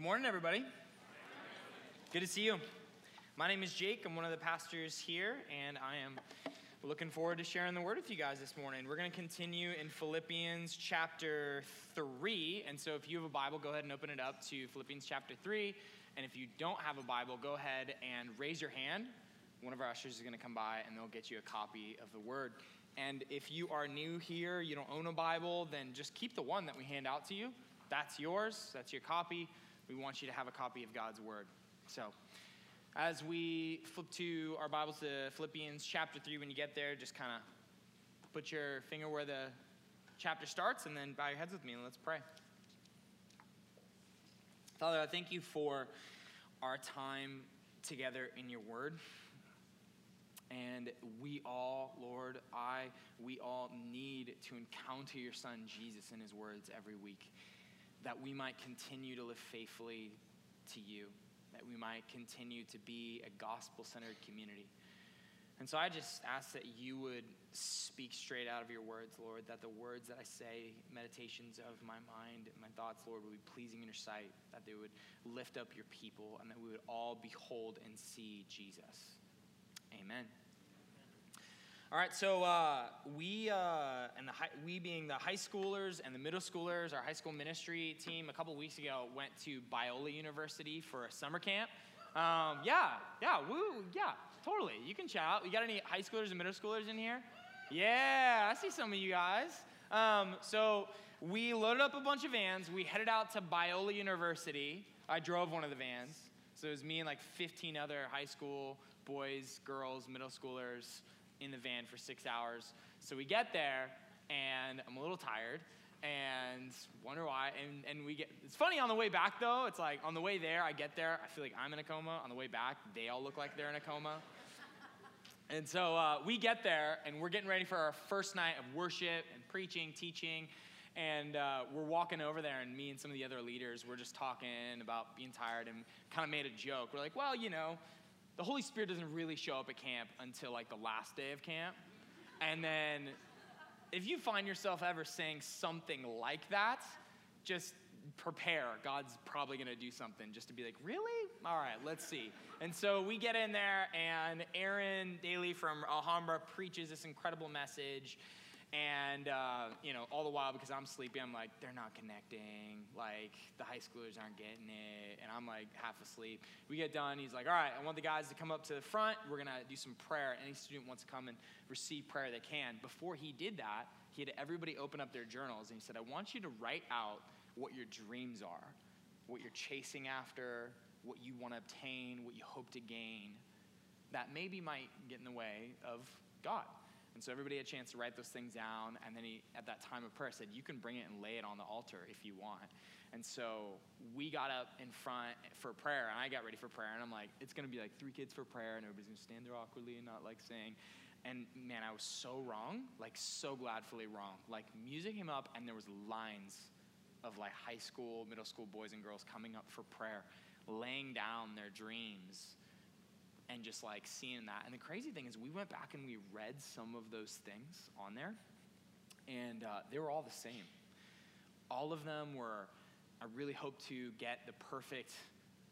Good morning, everybody. Good to see you. My name is Jake. I'm one of the pastors here, and I am looking forward to sharing the word with you guys this morning. We're going to continue in Philippians chapter 3. And so, if you have a Bible, go ahead and open it up to Philippians chapter 3. And if you don't have a Bible, go ahead and raise your hand. One of our ushers is going to come by, and they'll get you a copy of the word. And if you are new here, you don't own a Bible, then just keep the one that we hand out to you. That's yours, that's your copy we want you to have a copy of God's Word. So, as we flip to our Bibles to Philippians chapter 3, when you get there, just kind of put your finger where the chapter starts and then bow your heads with me and let's pray. Father, I thank you for our time together in your Word. And we all, Lord, I, we all need to encounter your Son Jesus in his words every week that we might continue to live faithfully to you, that we might continue to be a gospel centered community. And so I just ask that you would speak straight out of your words, Lord, that the words that I say, meditations of my mind, my thoughts, Lord, would be pleasing in your sight, that they would lift up your people, and that we would all behold and see Jesus. Amen. All right, so uh, we uh, and the high, we being the high schoolers and the middle schoolers, our high school ministry team, a couple weeks ago went to Biola University for a summer camp. Um, yeah, yeah, woo, yeah, totally. You can shout. You got any high schoolers and middle schoolers in here? Yeah, I see some of you guys. Um, so we loaded up a bunch of vans. We headed out to Biola University. I drove one of the vans. So it was me and like 15 other high school boys, girls, middle schoolers in the van for six hours. So we get there, and I'm a little tired and wonder why. And, and we get, it's funny on the way back though, it's like on the way there, I get there, I feel like I'm in a coma. On the way back, they all look like they're in a coma. And so uh, we get there, and we're getting ready for our first night of worship and preaching, teaching. And uh, we're walking over there, and me and some of the other leaders, we're just talking about being tired and kind of made a joke. We're like, well, you know, the Holy Spirit doesn't really show up at camp until like the last day of camp. And then if you find yourself ever saying something like that, just prepare. God's probably going to do something just to be like, really? All right, let's see. And so we get in there, and Aaron Daly from Alhambra preaches this incredible message. And, uh, you know, all the while because I'm sleepy, I'm like, they're not connecting. Like, the high schoolers aren't getting it. And I'm like half asleep. We get done. He's like, all right, I want the guys to come up to the front. We're going to do some prayer. Any student wants to come and receive prayer, they can. Before he did that, he had everybody open up their journals. And he said, I want you to write out what your dreams are, what you're chasing after, what you want to obtain, what you hope to gain. That maybe might get in the way of God. And so everybody had a chance to write those things down. And then he, at that time of prayer, said, You can bring it and lay it on the altar if you want. And so we got up in front for prayer, and I got ready for prayer. And I'm like, It's going to be like three kids for prayer, and everybody's going to stand there awkwardly and not like saying. And man, I was so wrong, like so gladfully wrong. Like music came up, and there was lines of like high school, middle school boys and girls coming up for prayer, laying down their dreams and just like seeing that. And the crazy thing is, we went back and we read some of those things on there, and uh, they were all the same. All of them were, I really hope to get the perfect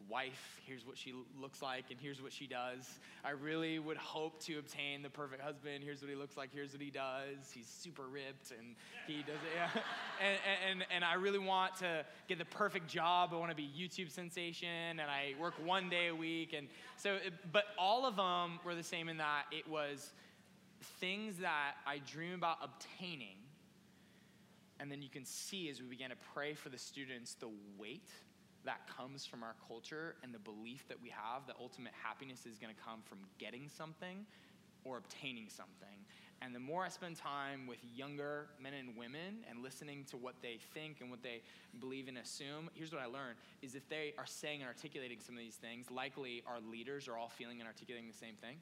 wife, here's what she looks like, and here's what she does. I really would hope to obtain the perfect husband. Here's what he looks like, here's what he does. He's super ripped, and he does it. Yeah. and, and, and I really want to get the perfect job. I want to be YouTube sensation, and I work one day a week. And so, but all of them were the same in that it was things that I dream about obtaining. And then you can see as we began to pray for the students the weight that comes from our culture and the belief that we have that ultimate happiness is going to come from getting something or obtaining something. And the more I spend time with younger men and women and listening to what they think and what they believe and assume, here's what I learned is if they are saying and articulating some of these things, likely our leaders are all feeling and articulating the same thing.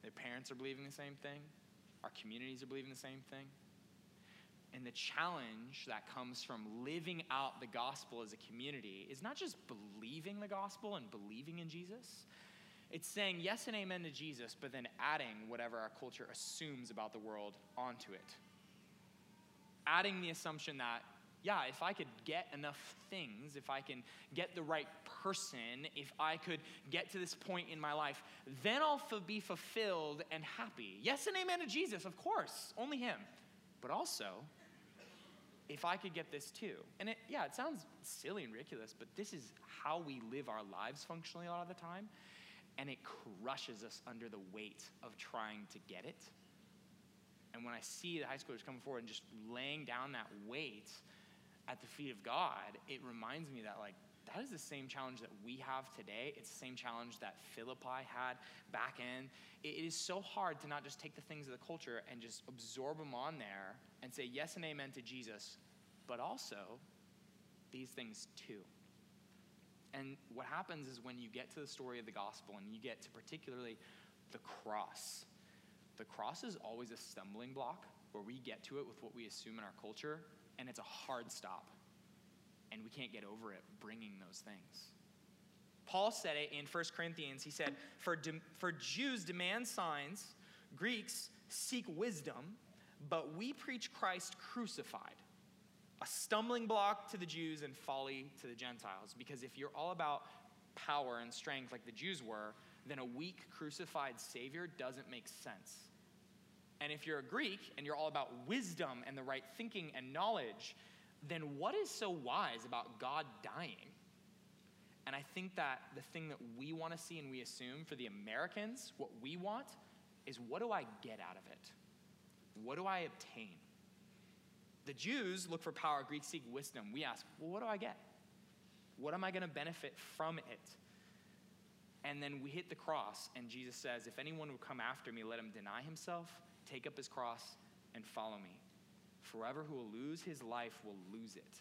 Their parents are believing the same thing. Our communities are believing the same thing and the challenge that comes from living out the gospel as a community is not just believing the gospel and believing in Jesus. It's saying yes and amen to Jesus, but then adding whatever our culture assumes about the world onto it. Adding the assumption that yeah, if I could get enough things, if I can get the right person, if I could get to this point in my life, then I'll be fulfilled and happy. Yes and amen to Jesus, of course, only Him. But also, if I could get this too. And it, yeah, it sounds silly and ridiculous, but this is how we live our lives functionally a lot of the time. And it crushes us under the weight of trying to get it. And when I see the high schoolers coming forward and just laying down that weight, at the feet of God, it reminds me that, like, that is the same challenge that we have today. It's the same challenge that Philippi had back in. It is so hard to not just take the things of the culture and just absorb them on there and say yes and amen to Jesus, but also these things too. And what happens is when you get to the story of the gospel and you get to particularly the cross, the cross is always a stumbling block where we get to it with what we assume in our culture and it's a hard stop. And we can't get over it bringing those things. Paul said it in 1 Corinthians. He said, For, de- for Jews demand signs, Greeks seek wisdom, but we preach Christ crucified. A stumbling block to the Jews and folly to the Gentiles. Because if you're all about power and strength like the Jews were, then a weak crucified Savior doesn't make sense. And if you're a Greek and you're all about wisdom and the right thinking and knowledge, then what is so wise about God dying? And I think that the thing that we want to see and we assume for the Americans, what we want is what do I get out of it? What do I obtain? The Jews look for power, Greeks seek wisdom. We ask, well, what do I get? What am I going to benefit from it? And then we hit the cross, and Jesus says, If anyone would come after me, let him deny himself, take up his cross, and follow me. Forever who will lose his life will lose it.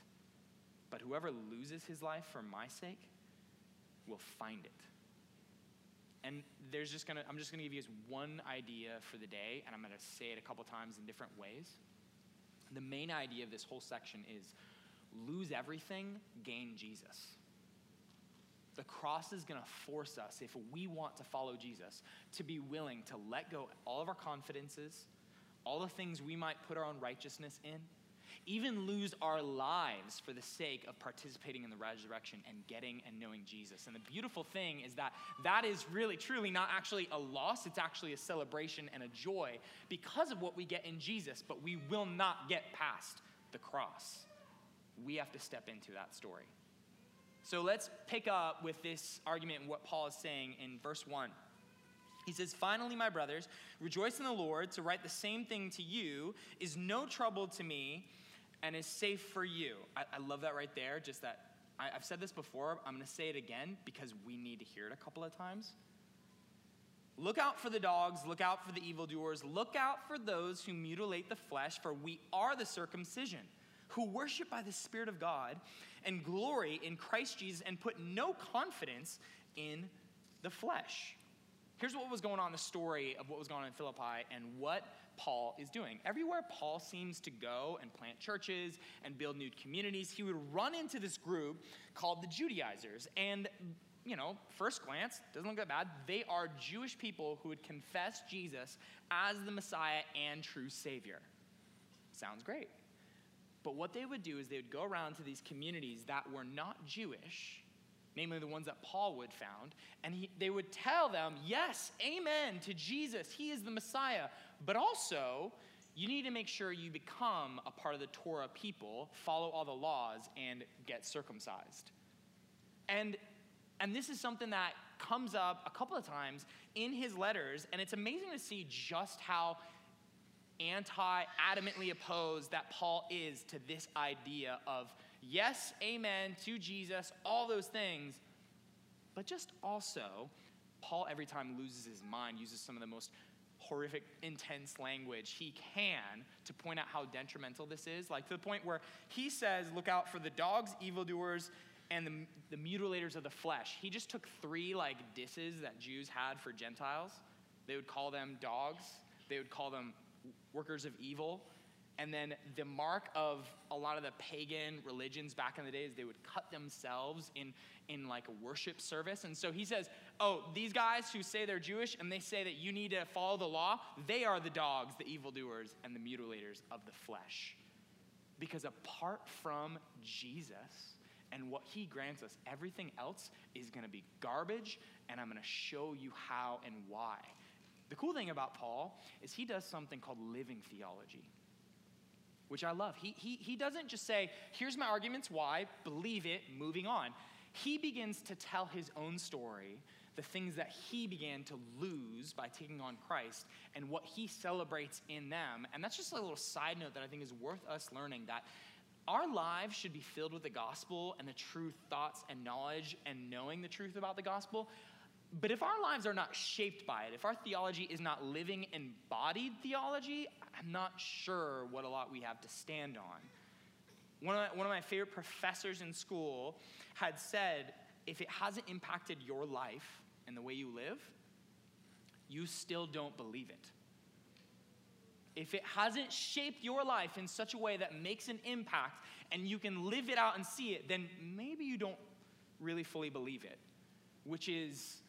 But whoever loses his life for my sake will find it. And there's just gonna, I'm just gonna give you guys one idea for the day, and I'm gonna say it a couple times in different ways. The main idea of this whole section is lose everything, gain Jesus. The cross is going to force us, if we want to follow Jesus, to be willing to let go all of our confidences, all the things we might put our own righteousness in, even lose our lives for the sake of participating in the resurrection and getting and knowing Jesus. And the beautiful thing is that that is really, truly not actually a loss, it's actually a celebration and a joy because of what we get in Jesus, but we will not get past the cross. We have to step into that story. So let's pick up with this argument and what Paul is saying in verse 1. He says, Finally, my brothers, rejoice in the Lord. To write the same thing to you is no trouble to me and is safe for you. I, I love that right there. Just that I, I've said this before. I'm going to say it again because we need to hear it a couple of times. Look out for the dogs, look out for the evildoers, look out for those who mutilate the flesh, for we are the circumcision, who worship by the Spirit of God and glory in Christ Jesus and put no confidence in the flesh. Here's what was going on the story of what was going on in Philippi and what Paul is doing. Everywhere Paul seems to go and plant churches and build new communities, he would run into this group called the Judaizers. And, you know, first glance, doesn't look that bad. They are Jewish people who would confess Jesus as the Messiah and true Savior. Sounds great. But what they would do is they would go around to these communities that were not Jewish, namely the ones that Paul would found, and he, they would tell them, yes, amen to Jesus, he is the Messiah, but also you need to make sure you become a part of the Torah people, follow all the laws, and get circumcised. And and this is something that comes up a couple of times in his letters, and it's amazing to see just how anti adamantly opposed that Paul is to this idea of yes, amen to Jesus, all those things, but just also, Paul every time loses his mind, uses some of the most horrific, intense language he can to point out how detrimental this is. Like to the point where he says, Look out for the dogs, evildoers, and the, the mutilators of the flesh. He just took three like disses that Jews had for Gentiles. They would call them dogs, they would call them workers of evil. And then the mark of a lot of the pagan religions back in the days, they would cut themselves in, in like a worship service. And so he says, Oh, these guys who say they're Jewish and they say that you need to follow the law, they are the dogs, the evildoers, and the mutilators of the flesh. Because apart from Jesus and what he grants us, everything else is going to be garbage, and I'm going to show you how and why. The cool thing about Paul is he does something called living theology, which I love. He, he, he doesn't just say, here's my arguments why, believe it, moving on. He begins to tell his own story, the things that he began to lose by taking on Christ, and what he celebrates in them. And that's just a little side note that I think is worth us learning that our lives should be filled with the gospel and the true thoughts and knowledge and knowing the truth about the gospel. But if our lives are not shaped by it, if our theology is not living embodied theology, I'm not sure what a lot we have to stand on. One of, my, one of my favorite professors in school had said if it hasn't impacted your life and the way you live, you still don't believe it. If it hasn't shaped your life in such a way that makes an impact and you can live it out and see it, then maybe you don't really fully believe it, which is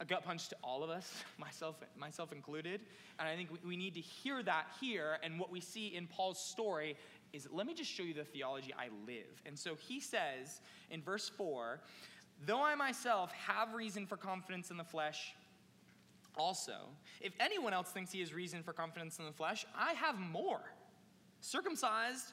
a gut punch to all of us, myself, myself included. And I think we, we need to hear that here. And what we see in Paul's story is let me just show you the theology I live. And so he says in verse 4 Though I myself have reason for confidence in the flesh, also, if anyone else thinks he has reason for confidence in the flesh, I have more. Circumcised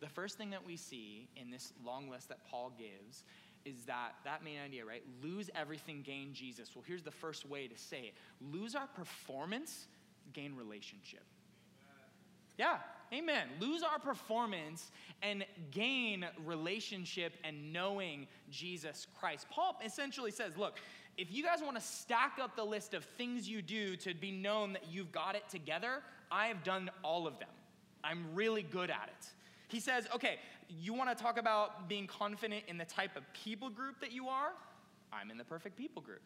The first thing that we see in this long list that Paul gives is that that main idea, right? Lose everything, gain Jesus. Well, here's the first way to say it lose our performance, gain relationship. Yeah, amen. Lose our performance and gain relationship and knowing Jesus Christ. Paul essentially says, look, if you guys want to stack up the list of things you do to be known that you've got it together, I have done all of them. I'm really good at it. He says, okay, you want to talk about being confident in the type of people group that you are? I'm in the perfect people group.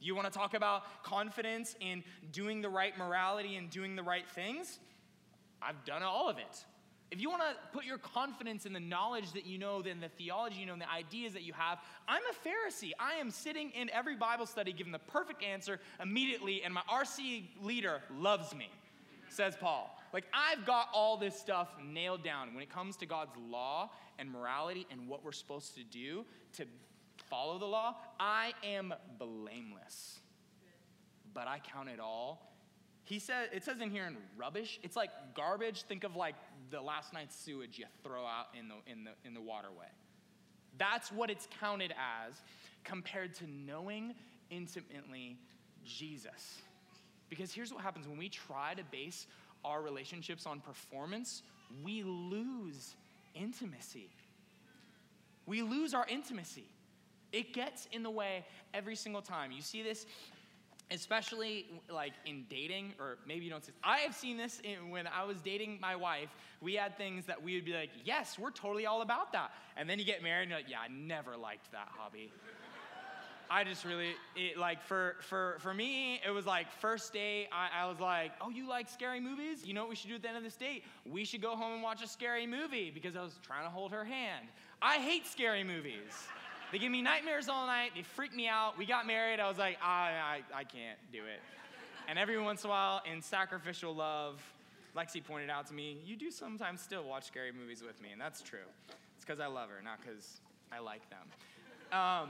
You want to talk about confidence in doing the right morality and doing the right things? I've done all of it. If you want to put your confidence in the knowledge that you know, then the theology you know, and the ideas that you have, I'm a Pharisee. I am sitting in every Bible study giving the perfect answer immediately, and my RC leader loves me, says Paul. Like, I've got all this stuff nailed down. When it comes to God's law and morality and what we're supposed to do to follow the law, I am blameless. But I count it all. He said, it says in here in rubbish, it's like garbage. Think of like the last night's sewage you throw out in the, in the, in the waterway. That's what it's counted as compared to knowing intimately Jesus. Because here's what happens when we try to base our relationships on performance, we lose intimacy. We lose our intimacy. It gets in the way every single time. You see this especially like in dating or maybe you don't see this. i have seen this in, when i was dating my wife we had things that we would be like yes we're totally all about that and then you get married and you're like yeah i never liked that hobby I just really it, like for for for me it was like first date I, I was like oh you like scary movies? You know what we should do at the end of this date? We should go home and watch a scary movie because I was trying to hold her hand. I hate scary movies. They give me nightmares all night. They freak me out. We got married. I was like I I, I can't do it. And every once in a while in sacrificial love Lexi pointed out to me you do sometimes still watch scary movies with me and that's true. It's because I love her not because I like them. Um,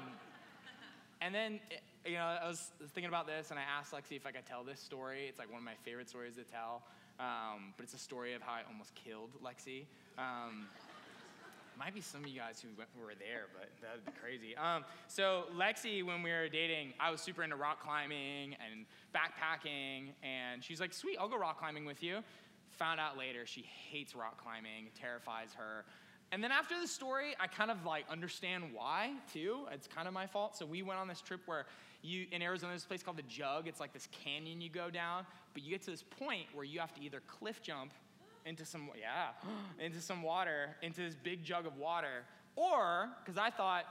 and then, you know, I was thinking about this and I asked Lexi if I could tell this story. It's like one of my favorite stories to tell. Um, but it's a story of how I almost killed Lexi. Um, might be some of you guys who, were there, but that would be crazy. Um, so Lexi, when we were dating, I was super into rock climbing and backpacking, and she's like, "Sweet, I'll go rock climbing with you." Found out later she hates rock climbing, terrifies her. And then after the story, I kind of like understand why too. It's kind of my fault. So we went on this trip where you in Arizona, there's a place called the Jug. It's like this canyon you go down, but you get to this point where you have to either cliff jump into some, yeah, into some water, into this big jug of water. Or, because I thought,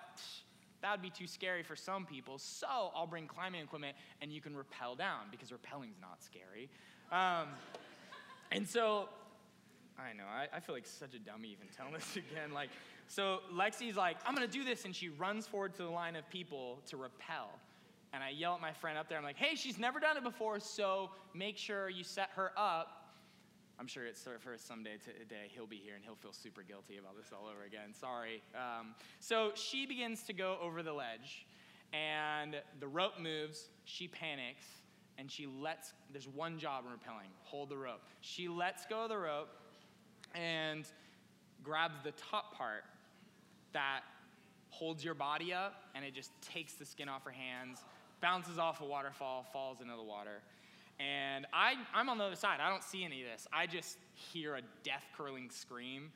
that would be too scary for some people, so I'll bring climbing equipment and you can rappel down because rappelling's not scary. Um, and so, I know, I, I feel like such a dummy even telling this again. Like, so Lexi's like, I'm gonna do this, and she runs forward to the line of people to rappel. And I yell at my friend up there, I'm like, hey, she's never done it before, so make sure you set her up I'm sure it's for someday today he'll be here and he'll feel super guilty about this all over again. Sorry. Um, so she begins to go over the ledge, and the rope moves. She panics, and she lets. There's one job in rappelling: hold the rope. She lets go of the rope, and grabs the top part that holds your body up, and it just takes the skin off her hands, bounces off a waterfall, falls into the water. And I, I'm on the other side. I don't see any of this. I just hear a death curling scream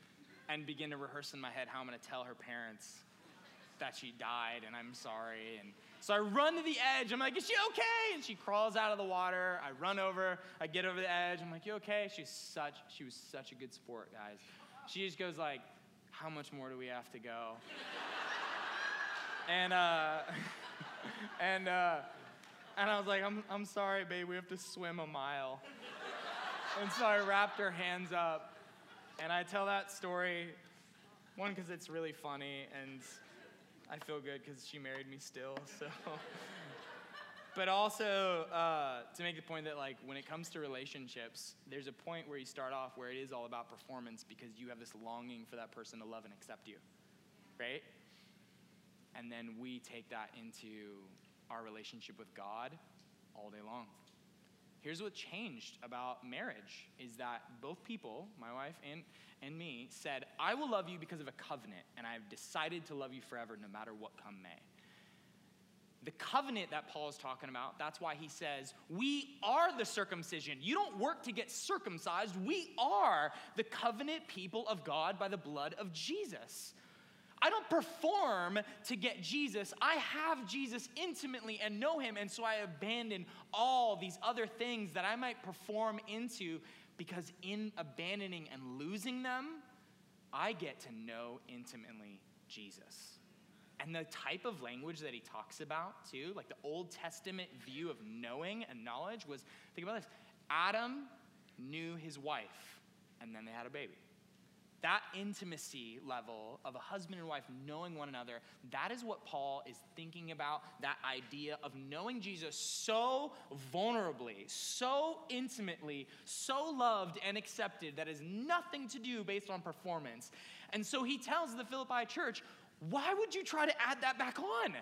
and begin to rehearse in my head how I'm going to tell her parents that she died and I'm sorry. And so I run to the edge. I'm like, is she okay? And she crawls out of the water. I run over. I get over the edge. I'm like, you okay? She's such, she was such a good sport, guys. She just goes like, how much more do we have to go? and, uh, and, uh, and I was like, I'm, I'm sorry, babe, we have to swim a mile. and so I wrapped her hands up. And I tell that story, one, because it's really funny, and I feel good because she married me still, so. but also uh, to make the point that, like, when it comes to relationships, there's a point where you start off where it is all about performance because you have this longing for that person to love and accept you, right? And then we take that into our relationship with God all day long. Here's what changed about marriage is that both people, my wife and, and me, said, I will love you because of a covenant, and I've decided to love you forever no matter what come may. The covenant that Paul is talking about, that's why he says, We are the circumcision. You don't work to get circumcised. We are the covenant people of God by the blood of Jesus. I don't perform to get Jesus. I have Jesus intimately and know him. And so I abandon all these other things that I might perform into because in abandoning and losing them, I get to know intimately Jesus. And the type of language that he talks about, too, like the Old Testament view of knowing and knowledge, was think about this Adam knew his wife, and then they had a baby that intimacy level of a husband and wife knowing one another, that is what Paul is thinking about. That idea of knowing Jesus so vulnerably, so intimately, so loved and accepted that has nothing to do based on performance. And so he tells the Philippi church, why would you try to add that back on?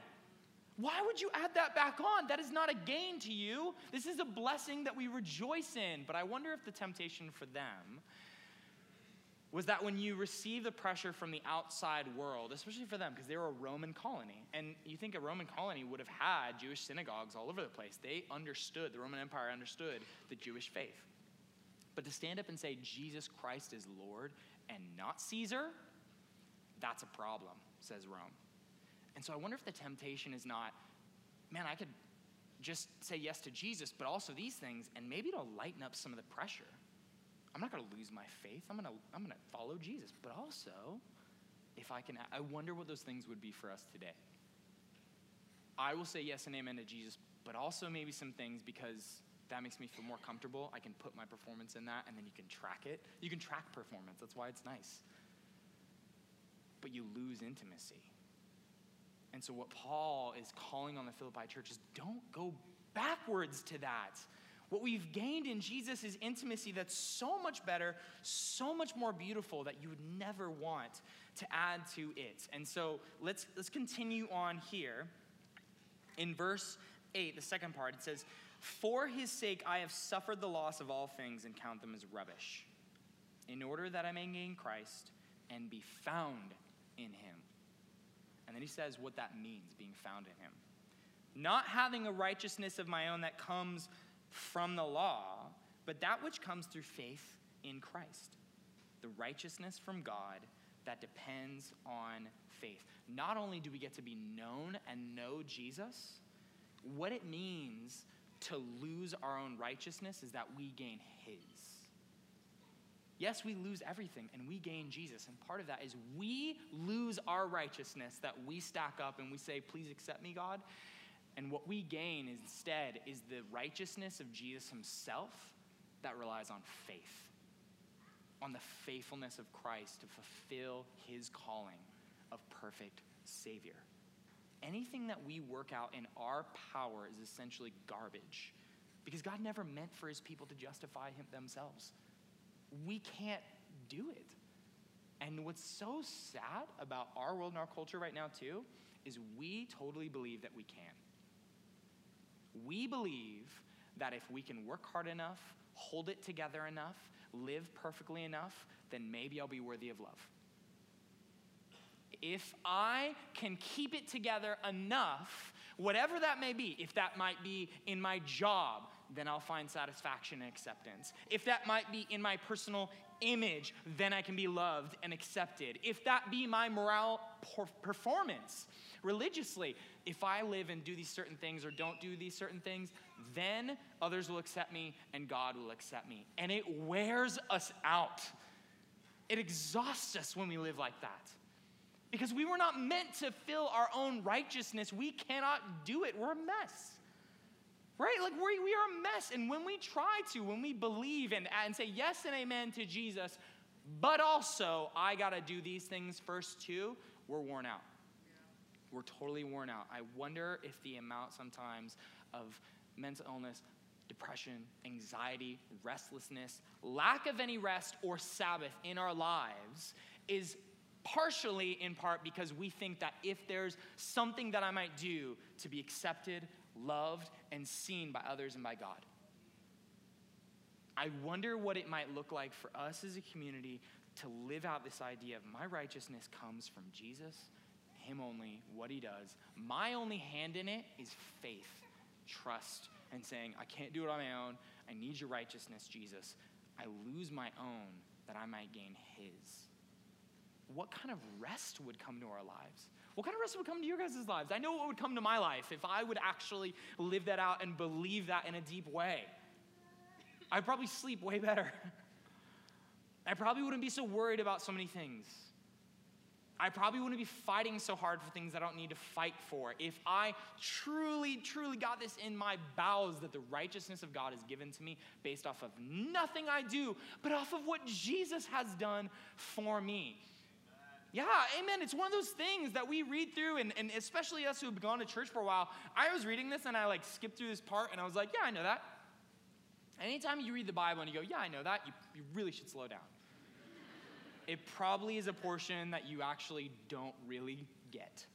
Why would you add that back on? That is not a gain to you. This is a blessing that we rejoice in. But I wonder if the temptation for them was that when you receive the pressure from the outside world, especially for them, because they were a Roman colony, and you think a Roman colony would have had Jewish synagogues all over the place. They understood, the Roman Empire understood the Jewish faith. But to stand up and say Jesus Christ is Lord and not Caesar, that's a problem, says Rome. And so I wonder if the temptation is not, man, I could just say yes to Jesus, but also these things, and maybe it'll lighten up some of the pressure. I'm not going to lose my faith. I'm going to I'm going to follow Jesus. But also, if I can I wonder what those things would be for us today. I will say yes and amen to Jesus, but also maybe some things because that makes me feel more comfortable. I can put my performance in that and then you can track it. You can track performance. That's why it's nice. But you lose intimacy. And so, what Paul is calling on the Philippi church is don't go backwards to that. What we've gained in Jesus is intimacy that's so much better, so much more beautiful that you would never want to add to it. And so let's, let's continue on here. In verse 8, the second part, it says, For his sake I have suffered the loss of all things and count them as rubbish, in order that I may gain Christ and be found in him. And then he says what that means, being found in him. Not having a righteousness of my own that comes from the law, but that which comes through faith in Christ, the righteousness from God that depends on faith. Not only do we get to be known and know Jesus, what it means to lose our own righteousness is that we gain His. Yes, we lose everything and we gain Jesus. And part of that is we lose our righteousness that we stack up and we say, Please accept me, God. And what we gain instead is the righteousness of Jesus himself that relies on faith, on the faithfulness of Christ to fulfill his calling of perfect Savior. Anything that we work out in our power is essentially garbage because God never meant for his people to justify him themselves. We can't do it. And what's so sad about our world and our culture right now, too, is we totally believe that we can. We believe that if we can work hard enough, hold it together enough, live perfectly enough, then maybe I'll be worthy of love. If I can keep it together enough, whatever that may be, if that might be in my job, then I'll find satisfaction and acceptance. If that might be in my personal image, then I can be loved and accepted. If that be my morale performance religiously, if I live and do these certain things or don't do these certain things, then others will accept me and God will accept me. And it wears us out. It exhausts us when we live like that. Because we were not meant to fill our own righteousness. We cannot do it. We're a mess. Right? Like we, we are a mess. And when we try to, when we believe and, and say yes and amen to Jesus, but also I got to do these things first too, we're worn out. We're totally worn out. I wonder if the amount sometimes of mental illness, depression, anxiety, restlessness, lack of any rest or Sabbath in our lives is partially in part because we think that if there's something that I might do to be accepted, loved, and seen by others and by God. I wonder what it might look like for us as a community to live out this idea of my righteousness comes from Jesus, Him only, what He does. My only hand in it is faith, trust, and saying, I can't do it on my own. I need your righteousness, Jesus. I lose my own that I might gain His. What kind of rest would come to our lives? What kind of rest would come to your guys' lives? I know what would come to my life if I would actually live that out and believe that in a deep way. I'd probably sleep way better. I probably wouldn't be so worried about so many things. I probably wouldn't be fighting so hard for things I don't need to fight for if I truly, truly got this in my bowels that the righteousness of God is given to me based off of nothing I do, but off of what Jesus has done for me. Yeah, amen. It's one of those things that we read through, and, and especially us who've gone to church for a while. I was reading this and I like skipped through this part and I was like, yeah, I know that. Anytime you read the Bible and you go, yeah, I know that, you, you really should slow down. it probably is a portion that you actually don't really get.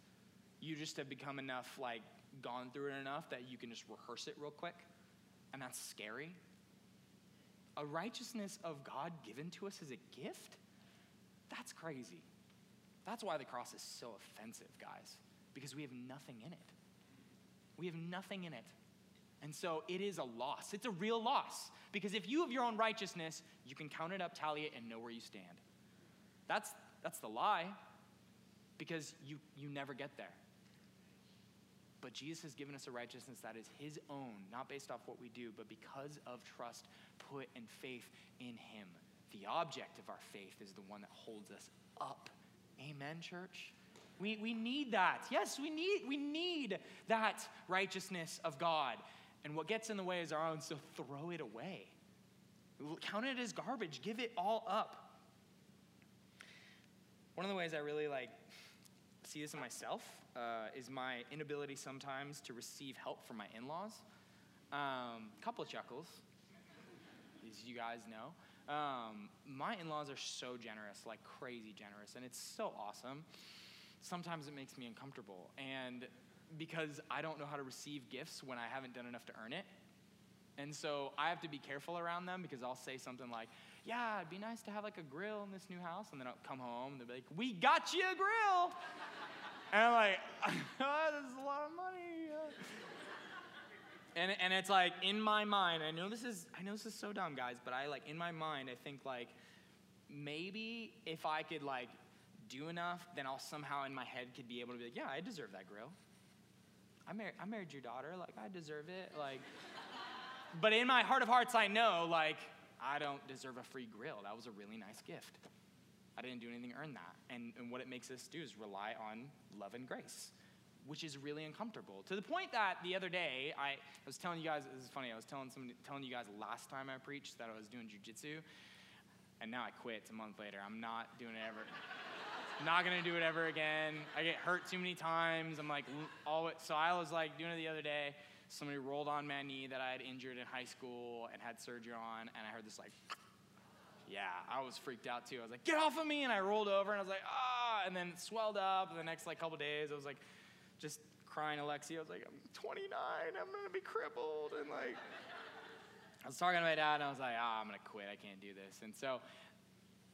You just have become enough, like, gone through it enough that you can just rehearse it real quick, and that's scary. A righteousness of God given to us as a gift? That's crazy. That's why the cross is so offensive, guys, because we have nothing in it. We have nothing in it. And so it is a loss. It's a real loss. Because if you have your own righteousness, you can count it up, tally it, and know where you stand. That's, that's the lie, because you, you never get there. But Jesus has given us a righteousness that is His own, not based off what we do, but because of trust put and faith in Him. The object of our faith is the one that holds us up Amen, church? We, we need that. Yes, we need, we need that righteousness of God. And what gets in the way is our own, so throw it away. Count it as garbage. Give it all up. One of the ways I really like see this in myself uh, is my inability sometimes to receive help from my in-laws. Um, couple of chuckles, as you guys know. Um, my in laws are so generous, like crazy generous, and it's so awesome. Sometimes it makes me uncomfortable. And because I don't know how to receive gifts when I haven't done enough to earn it. And so I have to be careful around them because I'll say something like, Yeah, it'd be nice to have like a grill in this new house. And then I'll come home and they'll be like, We got you a grill. and I'm like, oh, This is a lot of money. And, and it's like in my mind, I know this is I know this is so dumb, guys, but I like in my mind, I think like maybe if I could like do enough, then I'll somehow in my head could be able to be like, yeah, I deserve that grill. I married I married your daughter, like I deserve it. Like But in my heart of hearts, I know, like, I don't deserve a free grill. That was a really nice gift. I didn't do anything to earn that. And, and what it makes us do is rely on love and grace, which is really uncomfortable. To the point that the other day, I, I was telling you guys, this is funny, I was telling, somebody, telling you guys last time I preached that I was doing jujitsu, and now I quit. It's a month later. I'm not doing it ever. not gonna do it ever again. I get hurt too many times. I'm like, always, so I was like doing it the other day. Somebody rolled on my knee that I had injured in high school and had surgery on, and I heard this like yeah, I was freaked out too. I was like, get off of me. And I rolled over and I was like, ah, and then swelled up. And the next like couple days, I was like, just crying Alexia. I was like, I'm 29, I'm gonna be crippled. And like, I was talking to my dad and I was like, ah, I'm gonna quit. I can't do this. And so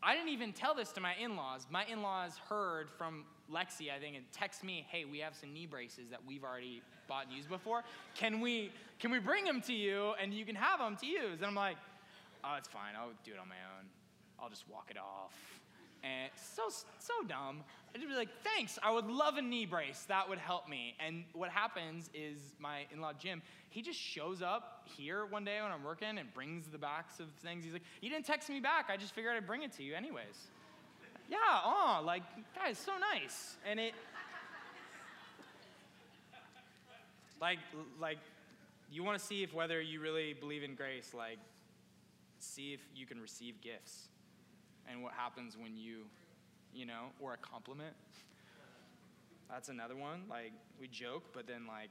I didn't even tell this to my in laws. My in laws heard from Lexi, I think, and text me, hey, we have some knee braces that we've already bought and used before. Can we, can we bring them to you and you can have them to use? And I'm like, oh, it's fine. I'll do it on my own. I'll just walk it off. And so, so dumb. I'd be like, thanks, I would love a knee brace. That would help me. And what happens is my in law, Jim, he just shows up here one day when I'm working and brings the backs of things. He's like, you didn't text me back. I just figured I'd bring it to you anyways. Yeah, oh, like, guys, so nice. And it, like, like, you want to see if whether you really believe in grace, like, see if you can receive gifts and what happens when you, you know, or a compliment. That's another one. Like, we joke, but then, like,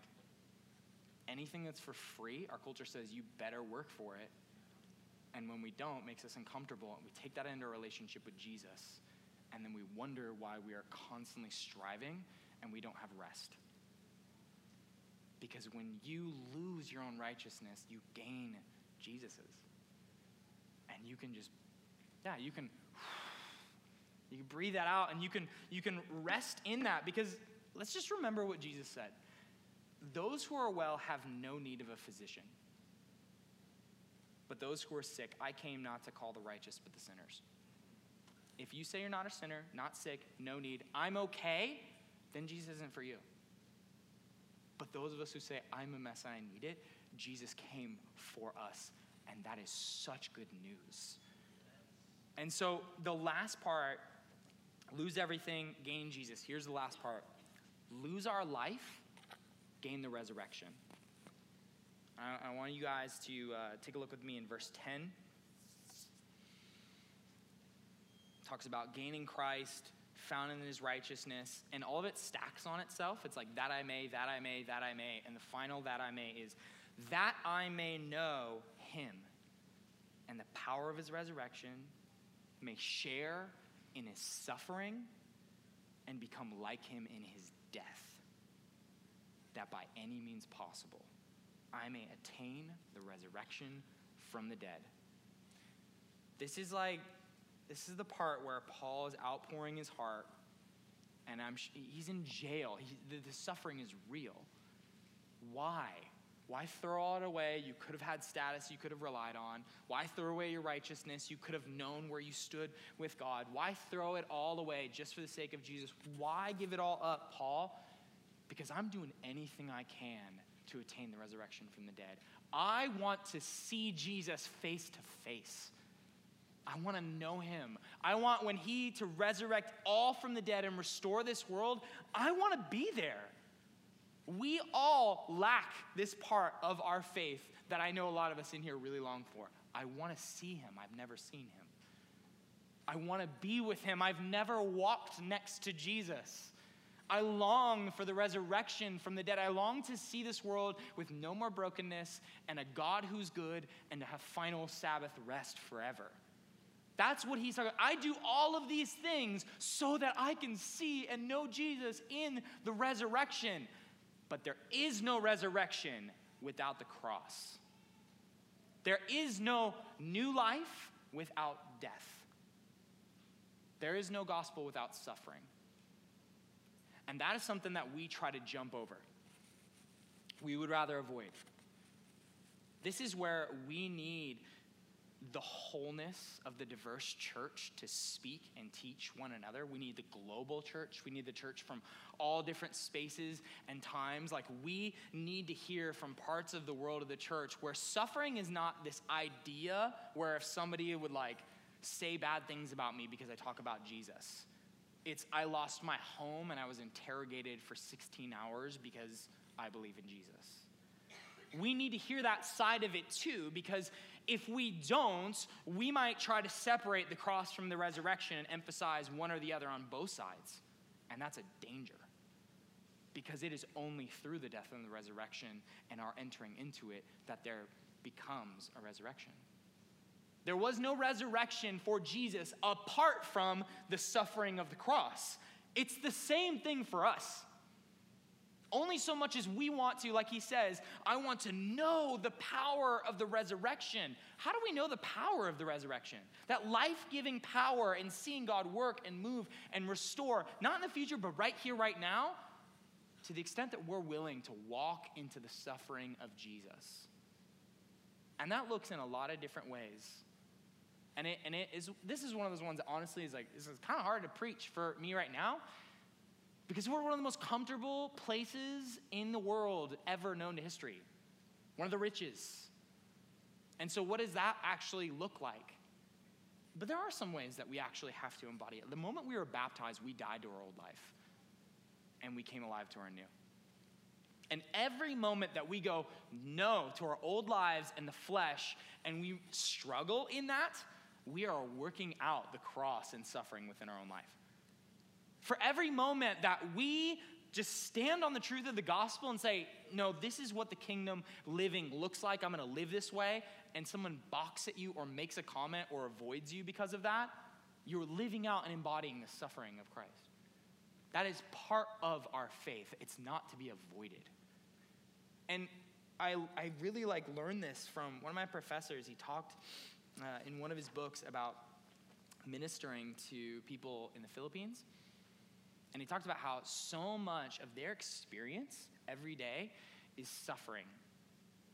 anything that's for free, our culture says you better work for it. And when we don't, makes us uncomfortable. And we take that into a relationship with Jesus. And then we wonder why we are constantly striving and we don't have rest. Because when you lose your own righteousness, you gain Jesus's and you can just, yeah, you can, you can breathe that out and you can, you can rest in that because let's just remember what Jesus said. Those who are well have no need of a physician. But those who are sick, I came not to call the righteous, but the sinners. If you say you're not a sinner, not sick, no need, I'm okay, then Jesus isn't for you. But those of us who say, I'm a mess and I need it, Jesus came for us and that is such good news. And so the last part lose everything, gain Jesus. Here's the last part lose our life, gain the resurrection. I, I want you guys to uh, take a look with me in verse 10. talks about gaining Christ, found in his righteousness, and all of it stacks on itself. It's like that I may, that I may, that I may. And the final that I may is that I may know him and the power of his resurrection, may share in his suffering, and become like him in his death, that by any means possible I may attain the resurrection from the dead. This is like, this is the part where Paul is outpouring his heart, and I'm, he's in jail. He, the, the suffering is real. Why? Why throw it away? You could have had status you could have relied on. Why throw away your righteousness? You could have known where you stood with God. Why throw it all away just for the sake of Jesus? Why give it all up, Paul? Because I'm doing anything I can to attain the resurrection from the dead. I want to see Jesus face to face. I want to know him. I want when he to resurrect all from the dead and restore this world, I want to be there. We all lack this part of our faith that I know a lot of us in here really long for. I want to see him. I've never seen him. I want to be with him. I've never walked next to Jesus. I long for the resurrection from the dead. I long to see this world with no more brokenness and a God who's good and to have final Sabbath rest forever. That's what he's talking about. I do all of these things so that I can see and know Jesus in the resurrection. But there is no resurrection without the cross. There is no new life without death. There is no gospel without suffering. And that is something that we try to jump over. We would rather avoid. This is where we need the wholeness of the diverse church to speak and teach one another. We need the global church. We need the church from all different spaces and times. Like, we need to hear from parts of the world of the church where suffering is not this idea where if somebody would like say bad things about me because I talk about Jesus, it's I lost my home and I was interrogated for 16 hours because I believe in Jesus. We need to hear that side of it too because if we don't, we might try to separate the cross from the resurrection and emphasize one or the other on both sides. And that's a danger. Because it is only through the death and the resurrection and our entering into it that there becomes a resurrection. There was no resurrection for Jesus apart from the suffering of the cross. It's the same thing for us. Only so much as we want to, like he says, I want to know the power of the resurrection. How do we know the power of the resurrection? That life giving power and seeing God work and move and restore, not in the future, but right here, right now, to the extent that we're willing to walk into the suffering of Jesus. And that looks in a lot of different ways. And it, and it is, this is one of those ones that honestly is like, this is kind of hard to preach for me right now because we're one of the most comfortable places in the world ever known to history, one of the richest. And so, what does that actually look like? But there are some ways that we actually have to embody it. The moment we were baptized, we died to our old life and we came alive to our new. And every moment that we go no to our old lives and the flesh and we struggle in that, we are working out the cross and suffering within our own life. For every moment that we just stand on the truth of the gospel and say, no, this is what the kingdom living looks like. I'm going to live this way. And someone balks at you or makes a comment or avoids you because of that, you're living out and embodying the suffering of Christ. That is part of our faith. It's not to be avoided. And I, I really like learned this from one of my professors. He talked uh, in one of his books about ministering to people in the Philippines. And he talked about how so much of their experience every day is suffering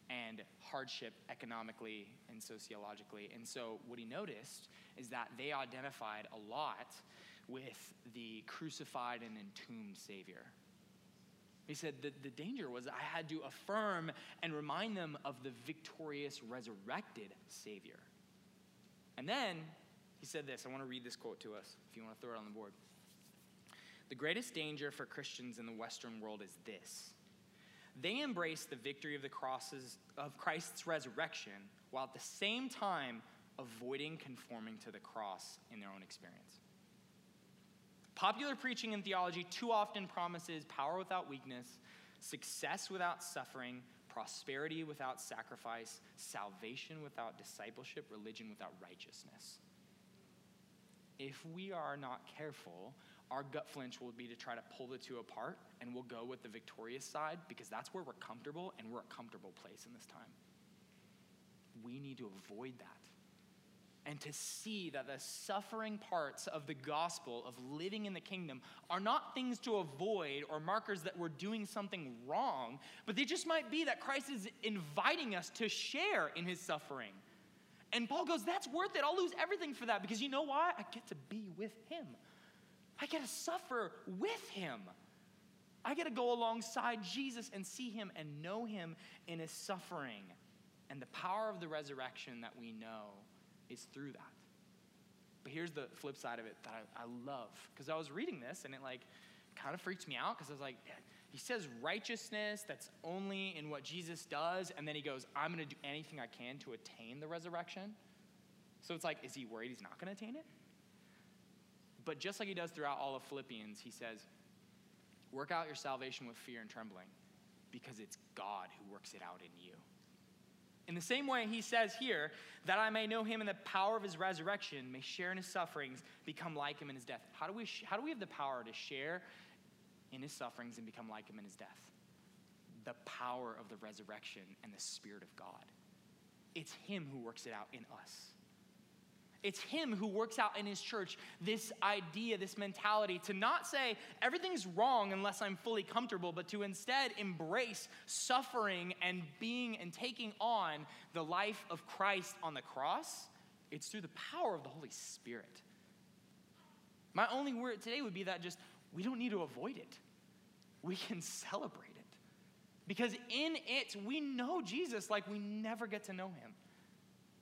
and hardship economically and sociologically. And so, what he noticed is that they identified a lot with the crucified and entombed Savior. He said that the danger was I had to affirm and remind them of the victorious, resurrected Savior. And then he said this I want to read this quote to us if you want to throw it on the board. The greatest danger for Christians in the Western world is this they embrace the victory of the crosses of Christ's resurrection while at the same time avoiding conforming to the cross in their own experience. Popular preaching and theology too often promises power without weakness, success without suffering, prosperity without sacrifice, salvation without discipleship, religion without righteousness. If we are not careful, our gut flinch will be to try to pull the two apart, and we'll go with the victorious side because that's where we're comfortable, and we're a comfortable place in this time. We need to avoid that. And to see that the suffering parts of the gospel of living in the kingdom are not things to avoid or markers that we're doing something wrong, but they just might be that Christ is inviting us to share in his suffering. And Paul goes, That's worth it. I'll lose everything for that because you know why? I get to be with him. I get to suffer with him. I get to go alongside Jesus and see him and know him in his suffering. And the power of the resurrection that we know is through that. But here's the flip side of it that I, I love. Because I was reading this and it like kind of freaks me out because I was like, he says righteousness that's only in what Jesus does, and then he goes, I'm going to do anything I can to attain the resurrection. So it's like, is he worried he's not going to attain it? But just like he does throughout all of Philippians, he says, Work out your salvation with fear and trembling, because it's God who works it out in you. In the same way, he says here, that I may know him in the power of his resurrection, may share in his sufferings, become like him in his death. How do we, how do we have the power to share in his sufferings and become like him in his death? The power of the resurrection and the Spirit of God. It's him who works it out in us. It's Him who works out in His church this idea, this mentality to not say everything's wrong unless I'm fully comfortable, but to instead embrace suffering and being and taking on the life of Christ on the cross It's through the power of the Holy Spirit. My only word today would be that just we don't need to avoid it. We can celebrate it. Because in it, we know Jesus like we never get to know him.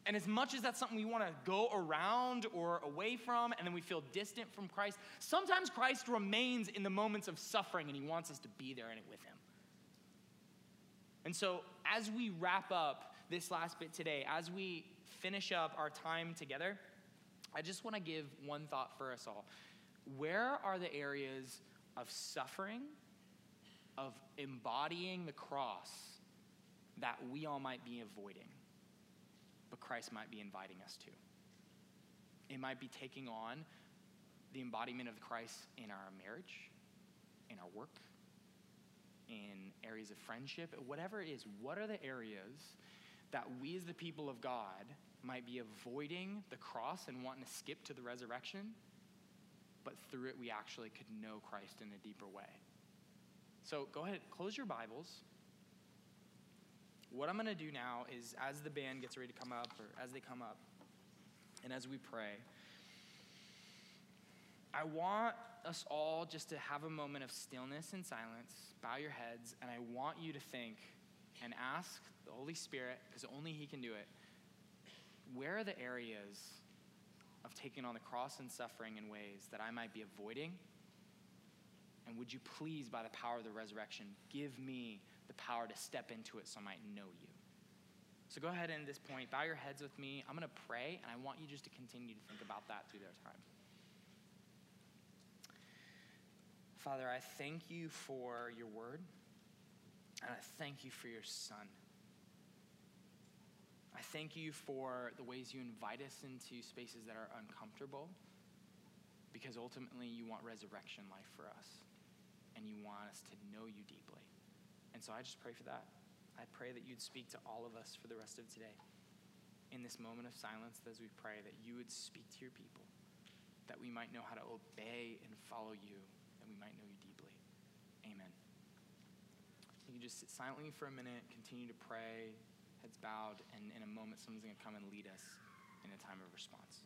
And as much as that's something we want to go around or away from, and then we feel distant from Christ, sometimes Christ remains in the moments of suffering and he wants us to be there in it with him. And so, as we wrap up this last bit today, as we finish up our time together, I just want to give one thought for us all. Where are the areas of suffering, of embodying the cross that we all might be avoiding, but Christ might be inviting us to? It might be taking on the embodiment of Christ in our marriage, in our work, in areas of friendship, whatever it is. What are the areas that we as the people of God might be avoiding the cross and wanting to skip to the resurrection, but through it we actually could know Christ in a deeper way. So go ahead, close your Bibles. What I'm going to do now is, as the band gets ready to come up, or as they come up, and as we pray, I want us all just to have a moment of stillness and silence, bow your heads, and I want you to think and ask the Holy Spirit, because only He can do it, where are the areas of taking on the cross and suffering in ways that I might be avoiding? And would you please, by the power of the resurrection, give me the power to step into it so I might know you? So go ahead and at this point, bow your heads with me. I'm going to pray, and I want you just to continue to think about that through their time. Father, I thank you for your word, and I thank you for your son. I thank you for the ways you invite us into spaces that are uncomfortable because ultimately you want resurrection life for us and you want us to know you deeply. And so I just pray for that. I pray that you'd speak to all of us for the rest of today. In this moment of silence, as we pray, that you would speak to your people, that we might know how to obey and follow you, that we might know you deeply. Amen. You can just sit silently for a minute, continue to pray, heads bowed, and in a moment, someone's going to come and lead us in a time of response.